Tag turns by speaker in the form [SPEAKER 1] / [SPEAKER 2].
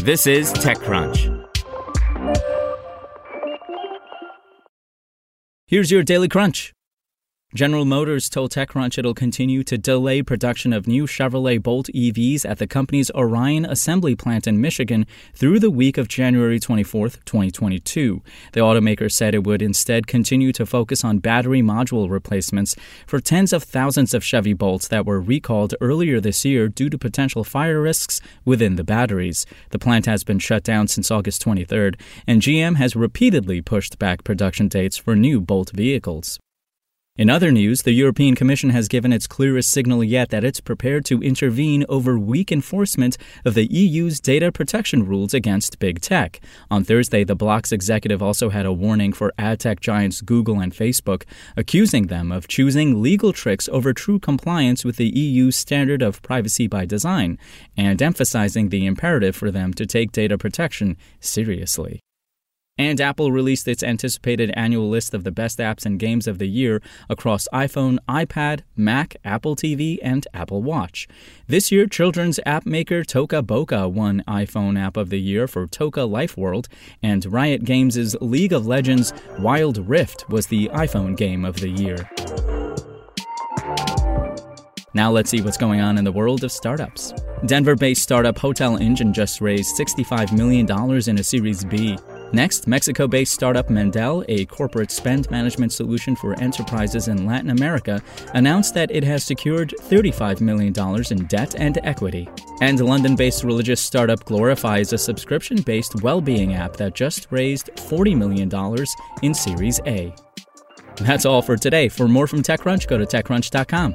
[SPEAKER 1] This is TechCrunch.
[SPEAKER 2] Here's your Daily Crunch. General Motors told TechCrunch it'll continue to delay production of new Chevrolet Bolt EVs at the company's Orion assembly plant in Michigan through the week of January 24, 2022. The automaker said it would instead continue to focus on battery module replacements for tens of thousands of Chevy Bolts that were recalled earlier this year due to potential fire risks within the batteries. The plant has been shut down since August 23rd, and GM has repeatedly pushed back production dates for new Bolt vehicles. In other news, the European Commission has given its clearest signal yet that it's prepared to intervene over weak enforcement of the EU's data protection rules against big tech. On Thursday, the bloc's executive also had a warning for ad tech giants Google and Facebook, accusing them of choosing legal tricks over true compliance with the EU's standard of privacy by design, and emphasizing the imperative for them to take data protection seriously. And Apple released its anticipated annual list of the best apps and games of the year across iPhone, iPad, Mac, Apple TV, and Apple Watch. This year, children's app maker Toca Boca won iPhone App of the Year for Toca Life World, and Riot Games' League of Legends Wild Rift was the iPhone Game of the Year. Now let's see what's going on in the world of startups. Denver based startup Hotel Engine just raised $65 million in a Series B. Next, Mexico based startup Mendel, a corporate spend management solution for enterprises in Latin America, announced that it has secured $35 million in debt and equity. And London based religious startup Glorify is a subscription based well being app that just raised $40 million in Series A. That's all for today. For more from TechCrunch, go to TechCrunch.com.